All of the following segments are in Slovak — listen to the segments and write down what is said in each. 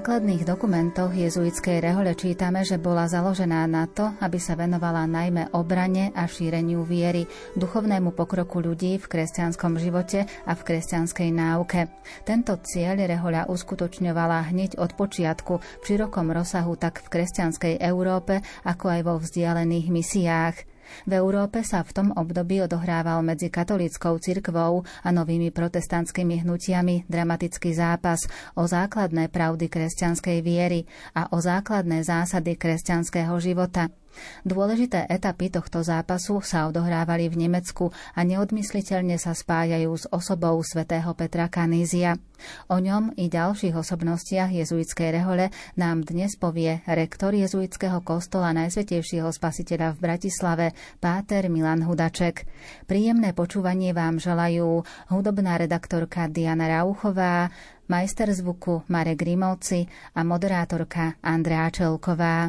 Základných dokumentoch jezuitskej rehole čítame, že bola založená na to, aby sa venovala najmä obrane a šíreniu viery, duchovnému pokroku ľudí v kresťanskom živote a v kresťanskej náuke. Tento cieľ rehoľa uskutočňovala hneď od počiatku v širokom rozsahu tak v kresťanskej Európe, ako aj vo vzdialených misiách. V Európe sa v tom období odohrával medzi katolíckou cirkvou a novými protestantskými hnutiami dramatický zápas o základné pravdy kresťanskej viery a o základné zásady kresťanského života. Dôležité etapy tohto zápasu sa odohrávali v Nemecku a neodmysliteľne sa spájajú s osobou svätého Petra Kanízia. O ňom i ďalších osobnostiach jezuitskej rehole nám dnes povie rektor jezuitského kostola Najsvetejšieho spasiteľa v Bratislave, páter Milan Hudaček. Príjemné počúvanie vám želajú hudobná redaktorka Diana Rauchová, majster zvuku Marek Grimovci a moderátorka Andrea Čelková.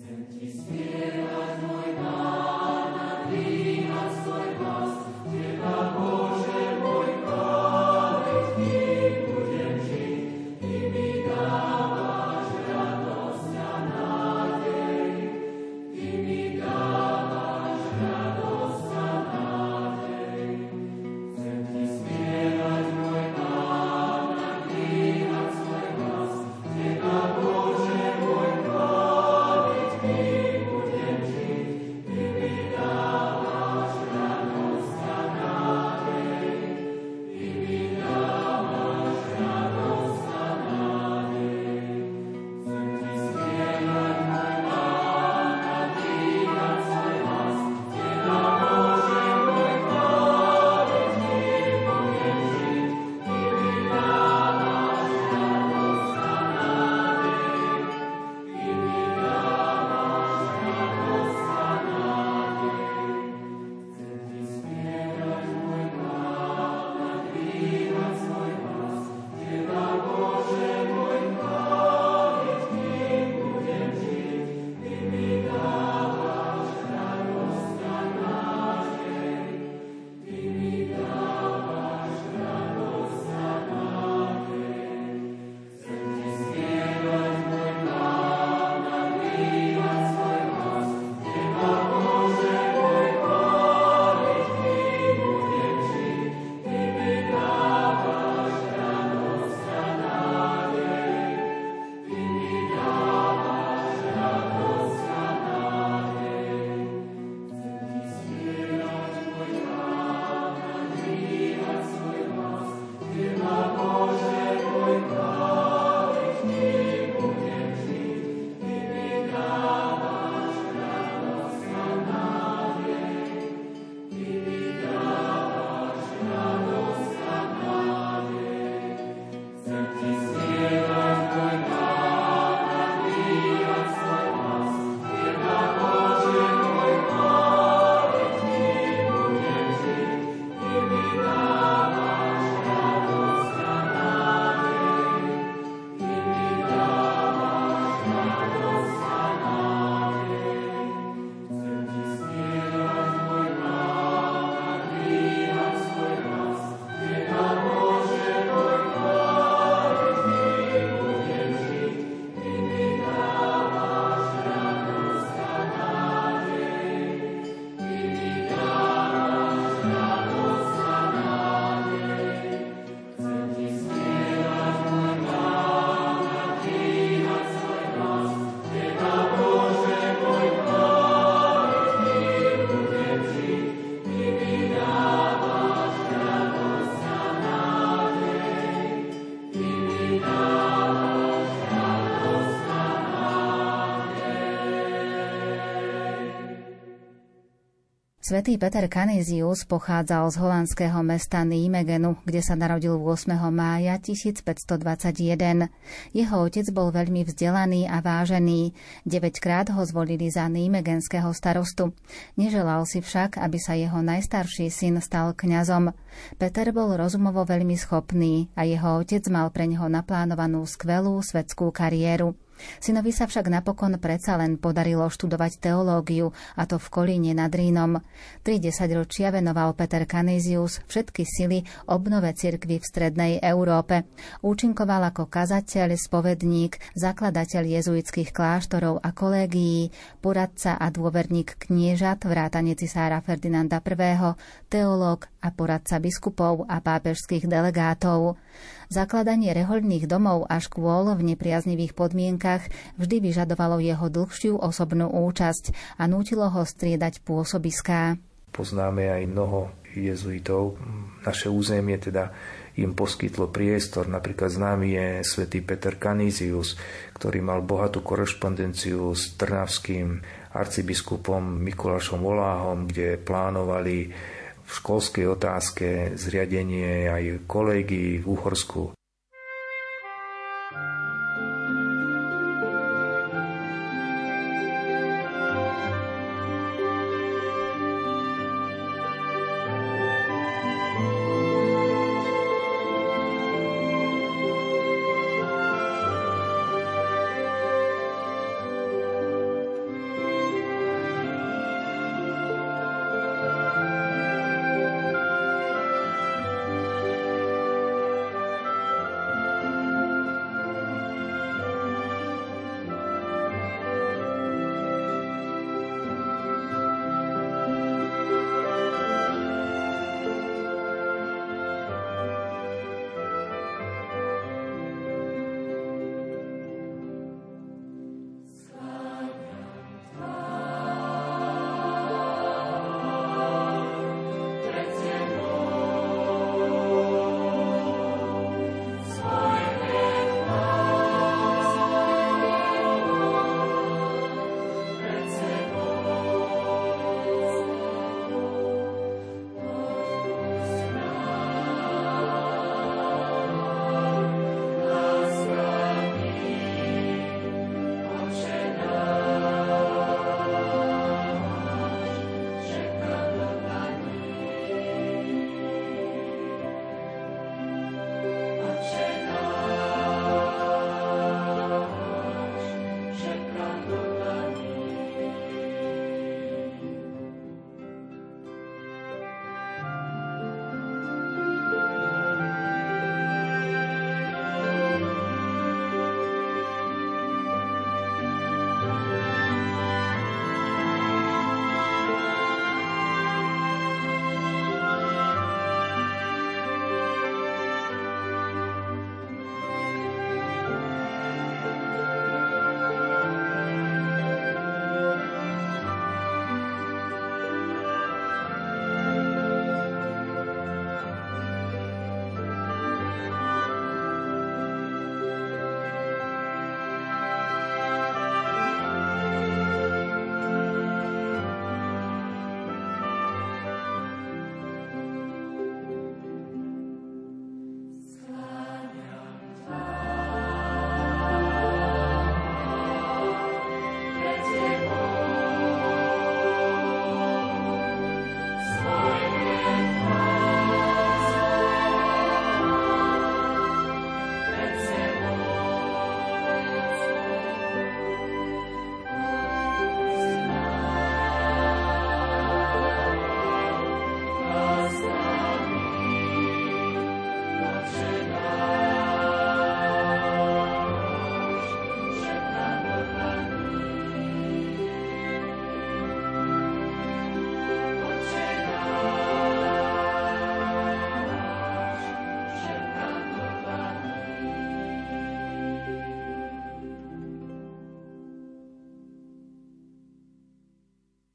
Senti Spirit, my God. Svetý Peter Canisius pochádzal z holandského mesta Nijmegenu, kde sa narodil 8. mája 1521. Jeho otec bol veľmi vzdelaný a vážený. 9 krát ho zvolili za Nijmegenského starostu. Neželal si však, aby sa jeho najstarší syn stal kňazom. Peter bol rozumovo veľmi schopný a jeho otec mal pre neho naplánovanú skvelú svetskú kariéru. Synovi sa však napokon predsa len podarilo študovať teológiu, a to v Kolíne nad Rínom. Tri desaťročia venoval Peter Canisius všetky sily obnove cirkvy v strednej Európe. Účinkoval ako kazateľ, spovedník, zakladateľ jezuitských kláštorov a kolégií, poradca a dôverník kniežat, vrátane cisára Ferdinanda I., teológ a poradca biskupov a pápežských delegátov. Zakladanie rehoľných domov a škôl v nepriaznivých podmienkach vždy vyžadovalo jeho dlhšiu osobnú účasť a nútilo ho striedať pôsobiská. Poznáme aj mnoho jezuitov. Naše územie teda im poskytlo priestor. Napríklad známy je svätý Peter Canisius, ktorý mal bohatú korešpondenciu s trnavským arcibiskupom Mikulášom Voláhom, kde plánovali v školskej otázke zriadenie aj kolegy v Uhorsku.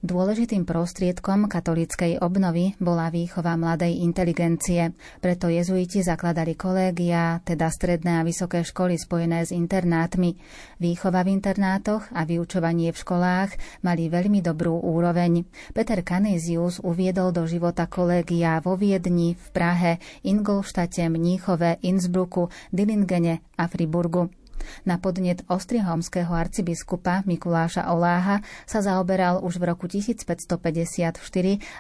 Dôležitým prostriedkom katolíckej obnovy bola výchova mladej inteligencie. Preto jezuiti zakladali kolégia, teda stredné a vysoké školy spojené s internátmi. Výchova v internátoch a vyučovanie v školách mali veľmi dobrú úroveň. Peter Canisius uviedol do života kolégia vo Viedni, v Prahe, Ingolštate, Mníchove, Innsbrucku, Dillingene a Friburgu. Na podnet ostrihomského arcibiskupa Mikuláša Oláha sa zaoberal už v roku 1554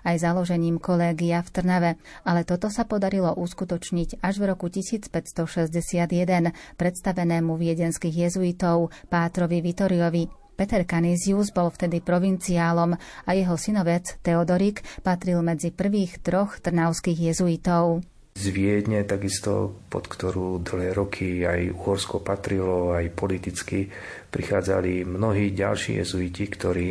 aj založením kolégia v Trnave, ale toto sa podarilo uskutočniť až v roku 1561 predstavenému viedenských jezuitov Pátrovi Vitoriovi. Peter Canisius bol vtedy provinciálom a jeho synovec Teodorik patril medzi prvých troch trnavských jezuitov z Viedne, takisto pod ktorú dlhé roky aj Uhorsko patrilo, aj politicky prichádzali mnohí ďalší jezuiti, ktorí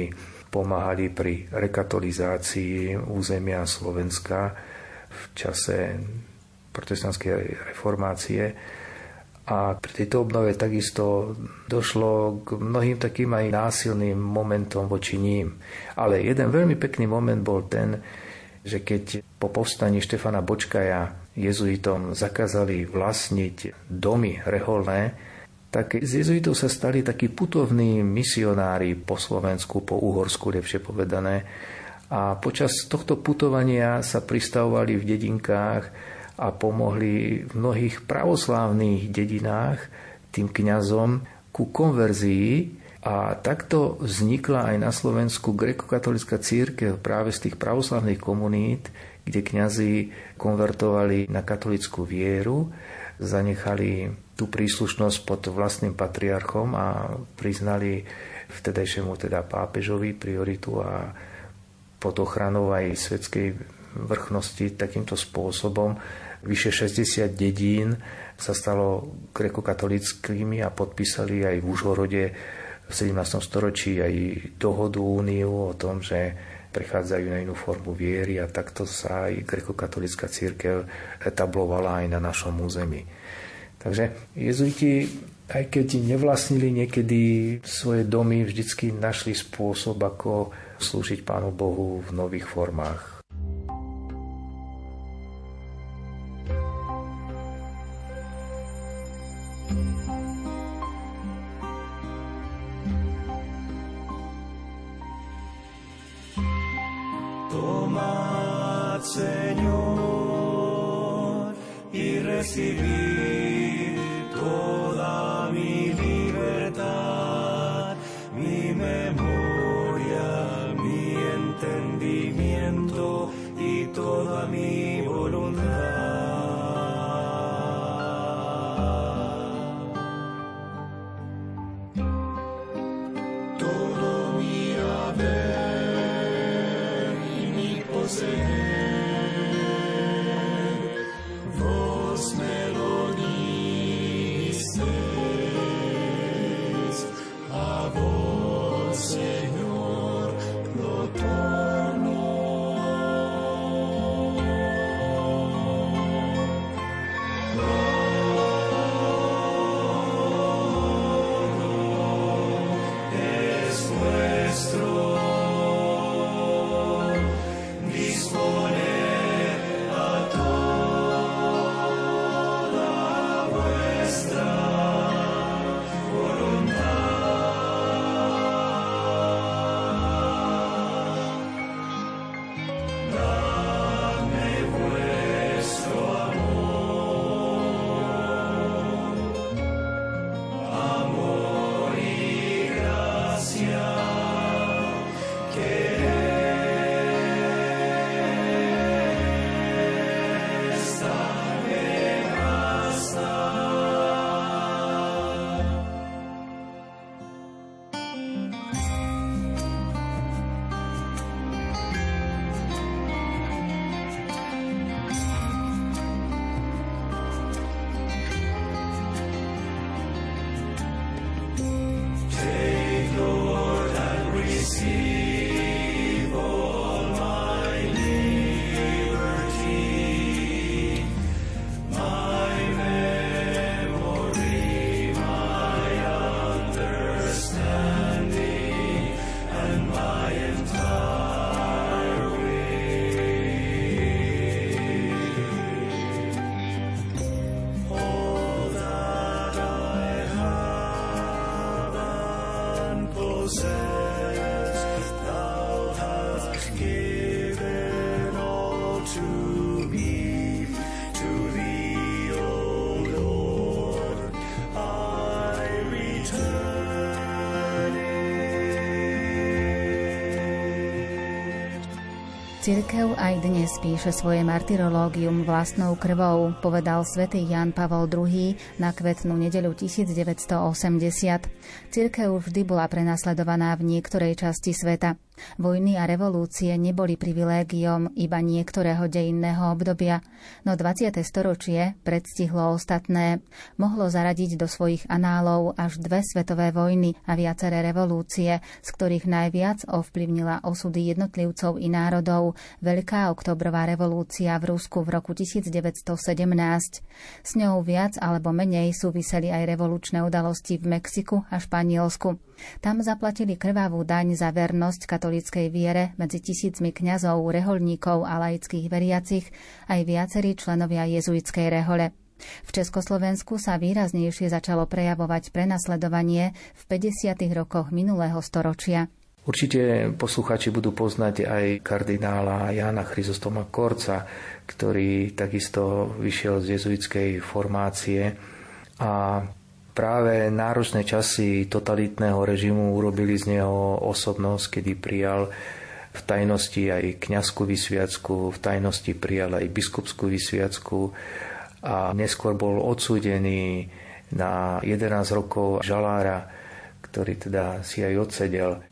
pomáhali pri rekatolizácii územia Slovenska v čase protestantskej reformácie. A pri tejto obnove takisto došlo k mnohým takým aj násilným momentom voči ním. Ale jeden veľmi pekný moment bol ten, že keď po povstaní Štefana Bočkaja jezuitom zakázali vlastniť domy reholné, tak z jezuitov sa stali takí putovní misionári po Slovensku, po Uhorsku, lepšie povedané. A počas tohto putovania sa pristavovali v dedinkách a pomohli v mnohých pravoslávnych dedinách tým kňazom ku konverzii a takto vznikla aj na Slovensku grekokatolická církev práve z tých pravoslavných komunít, kde kňazi konvertovali na katolickú vieru, zanechali tú príslušnosť pod vlastným patriarchom a priznali vtedajšiemu teda pápežovi prioritu a pod ochranou aj svetskej vrchnosti takýmto spôsobom. Vyše 60 dedín sa stalo grekokatolickými a podpísali aj v Užhorode v 17. storočí aj dohodu úniu o tom, že prechádzajú na inú formu viery a takto sa aj grekokatolická církev etablovala aj na našom území. Takže jezuiti, aj keď nevlastnili niekedy svoje domy, vždycky našli spôsob, ako slúžiť Pánu Bohu v nových formách. tomad, Señor, y recibid todo. Cirkev aj dnes píše svoje martyrológium vlastnou krvou, povedal svätý Jan Pavol II na kvetnú nedeľu 1980. Cirkev vždy bola prenasledovaná v niektorej časti sveta. Vojny a revolúcie neboli privilégiom iba niektorého dejinného obdobia, no 20. storočie predstihlo ostatné. Mohlo zaradiť do svojich análov až dve svetové vojny a viaceré revolúcie, z ktorých najviac ovplyvnila osudy jednotlivcov i národov Veľká oktobrová revolúcia v Rusku v roku 1917. S ňou viac alebo menej súviseli aj revolučné udalosti v Mexiku a Španielsku. Tam zaplatili krvavú daň za vernosť katolíckej viere medzi tisícmi kňazov, reholníkov a laických veriacich aj viacerí členovia jezuitskej rehole. V Československu sa výraznejšie začalo prejavovať prenasledovanie v 50. rokoch minulého storočia. Určite posluchači budú poznať aj kardinála Jána Chryzostoma Korca, ktorý takisto vyšiel z jezuitskej formácie a práve náročné časy totalitného režimu urobili z neho osobnosť, kedy prijal v tajnosti aj kňazskú vysviacku, v tajnosti prijal aj biskupskú vysviacku a neskôr bol odsúdený na 11 rokov žalára, ktorý teda si aj odsedel.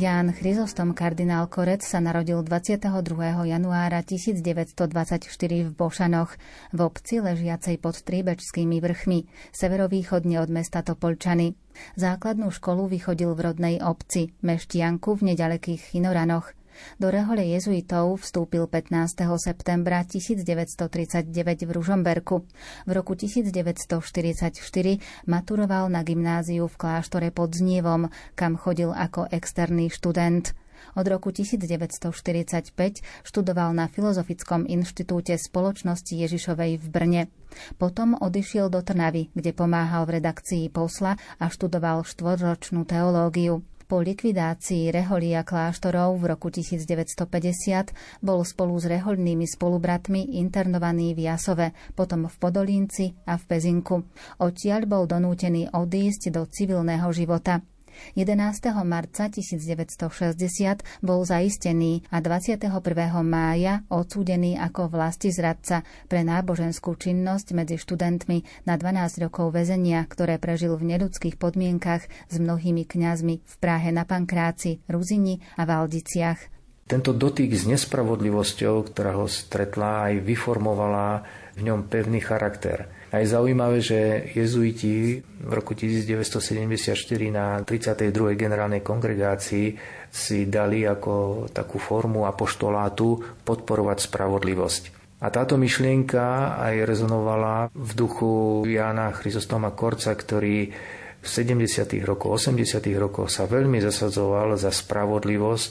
Ján Chryzostom kardinál Korec sa narodil 22. januára 1924 v Bošanoch, v obci ležiacej pod Tríbečskými vrchmi, severovýchodne od mesta Topolčany. Základnú školu vychodil v rodnej obci, Meštianku v nedalekých Chinoranoch. Do rehole jezuitov vstúpil 15. septembra 1939 v Ružomberku. V roku 1944 maturoval na gymnáziu v kláštore pod Znievom, kam chodil ako externý študent. Od roku 1945 študoval na Filozofickom inštitúte spoločnosti Ježišovej v Brne. Potom odišiel do Trnavy, kde pomáhal v redakcii posla a študoval štvorročnú teológiu. Po likvidácii reholí a kláštorov v roku 1950 bol spolu s reholnými spolubratmi internovaný v Jasove, potom v Podolínci a v Pezinku. Odtiaľ bol donútený odísť do civilného života. 11. marca 1960 bol zaistený a 21. mája odsúdený ako vlasti zradca pre náboženskú činnosť medzi študentmi na 12 rokov väzenia, ktoré prežil v neludských podmienkach s mnohými kňazmi v Prahe na Pankráci, Ruzini a Valdiciach. Tento dotyk s nespravodlivosťou, ktorá ho stretla, aj vyformovala v ňom pevný charakter – a je zaujímavé, že jezuiti v roku 1974 na 32. generálnej kongregácii si dali ako takú formu apoštolátu podporovať spravodlivosť. A táto myšlienka aj rezonovala v duchu Jána Chryzostoma Korca, ktorý v 70. rokoch, 80. rokoch sa veľmi zasadzoval za spravodlivosť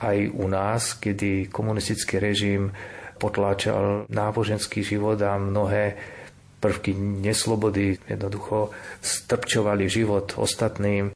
aj u nás, kedy komunistický režim potláčal náboženský život a mnohé prvky neslobody jednoducho strpčovali život ostatným.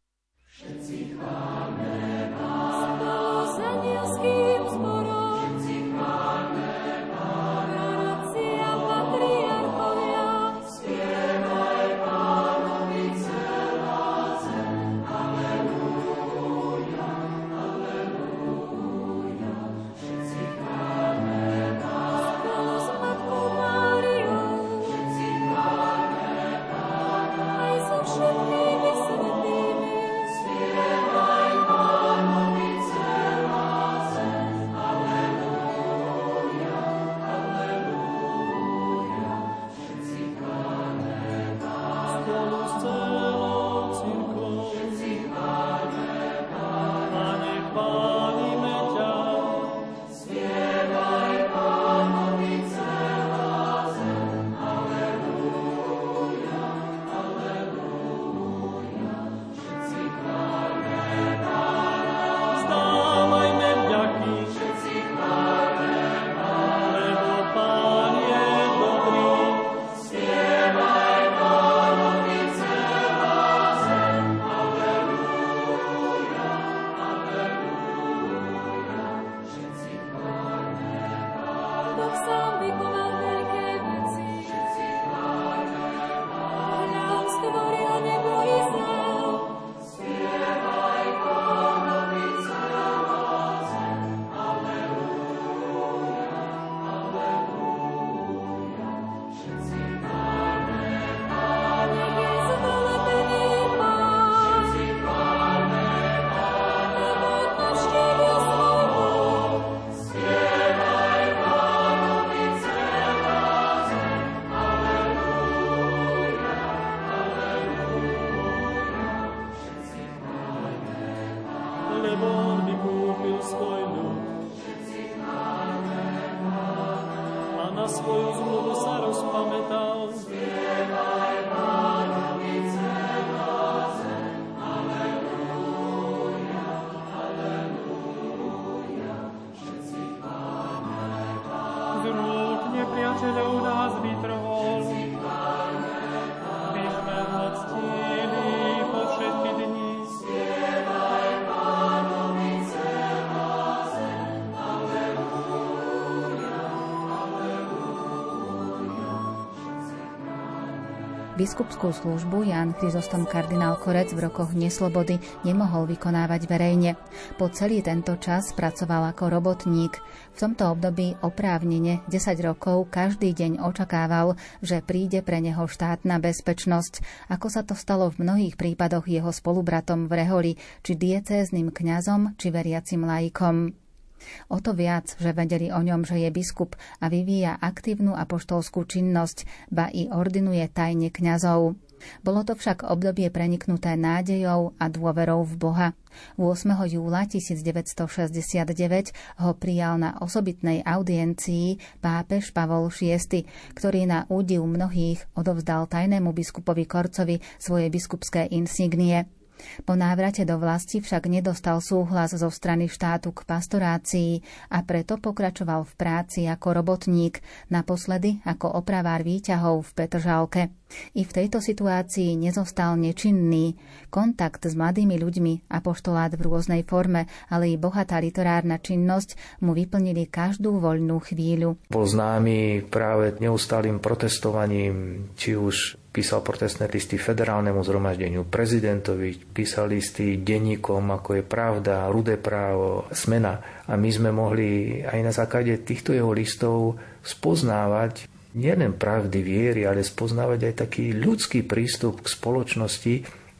So. Biskupskú službu Jan Chryzostom kardinál Korec v rokoch neslobody nemohol vykonávať verejne. Po celý tento čas pracoval ako robotník. V tomto období oprávnene 10 rokov každý deň očakával, že príde pre neho štátna bezpečnosť, ako sa to stalo v mnohých prípadoch jeho spolubratom v Reholi, či diecézným kňazom, či veriacim laikom. O to viac, že vedeli o ňom, že je biskup a vyvíja aktívnu apoštolskú činnosť, ba i ordinuje tajne kňazov. Bolo to však obdobie preniknuté nádejou a dôverou v Boha. 8. júla 1969 ho prijal na osobitnej audiencii pápež Pavol VI, ktorý na údiv mnohých odovzdal tajnému biskupovi Korcovi svoje biskupské insignie. Po návrate do vlasti však nedostal súhlas zo strany štátu k pastorácii a preto pokračoval v práci ako robotník, naposledy ako opravár výťahov v Petržalke. I v tejto situácii nezostal nečinný. Kontakt s mladými ľuďmi, apoštolát v rôznej forme, ale i bohatá literárna činnosť mu vyplnili každú voľnú chvíľu. Bol známy práve neustálým protestovaním, či už písal protestné listy federálnemu zhromaždeniu, prezidentovi, písal listy denníkom, ako je Pravda, Rudé právo, Smena. A my sme mohli aj na základe týchto jeho listov spoznávať nielen pravdy viery, ale spoznávať aj taký ľudský prístup k spoločnosti,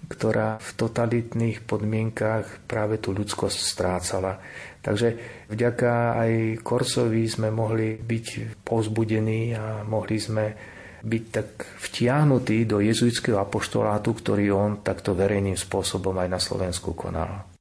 ktorá v totalitných podmienkách práve tú ľudskosť strácala. Takže vďaka aj Korsovi sme mohli byť povzbudení a mohli sme byť tak vtiahnutí do jezuitského apoštolátu, ktorý on takto verejným spôsobom aj na Slovensku konal.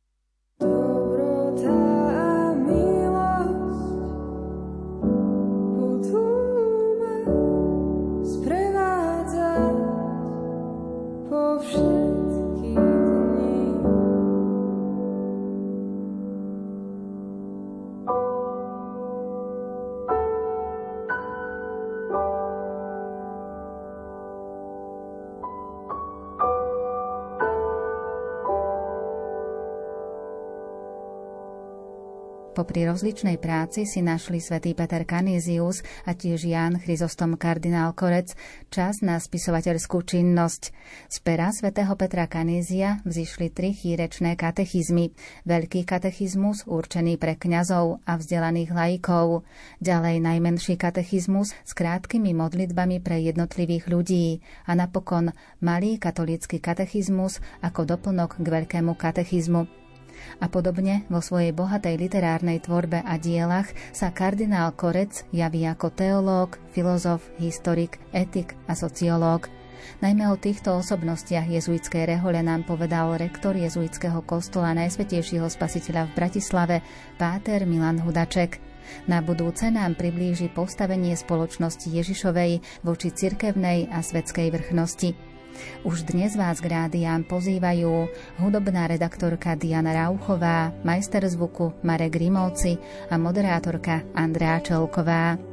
Popri rozličnej práci si našli svätý Peter Canisius a tiež Ján Chryzostom kardinál Korec čas na spisovateľskú činnosť. Z pera svätého Petra Kanízia vzýšli tri chýrečné katechizmy. Veľký katechizmus určený pre kňazov a vzdelaných laikov. Ďalej najmenší katechizmus s krátkými modlitbami pre jednotlivých ľudí. A napokon malý katolícky katechizmus ako doplnok k veľkému katechizmu. A podobne vo svojej bohatej literárnej tvorbe a dielach sa kardinál Korec javí ako teológ, filozof, historik, etik a sociológ. Najmä o týchto osobnostiach jezuitskej rehole nám povedal rektor jezuitského kostola Najsvetejšieho spasiteľa v Bratislave, páter Milan Hudaček. Na budúce nám priblíži postavenie spoločnosti Ježišovej voči cirkevnej a svetskej vrchnosti. Už dnes vás k rádiám pozývajú hudobná redaktorka Diana Rauchová, majster zvuku Marek Grimovci a moderátorka Andrea Čelková.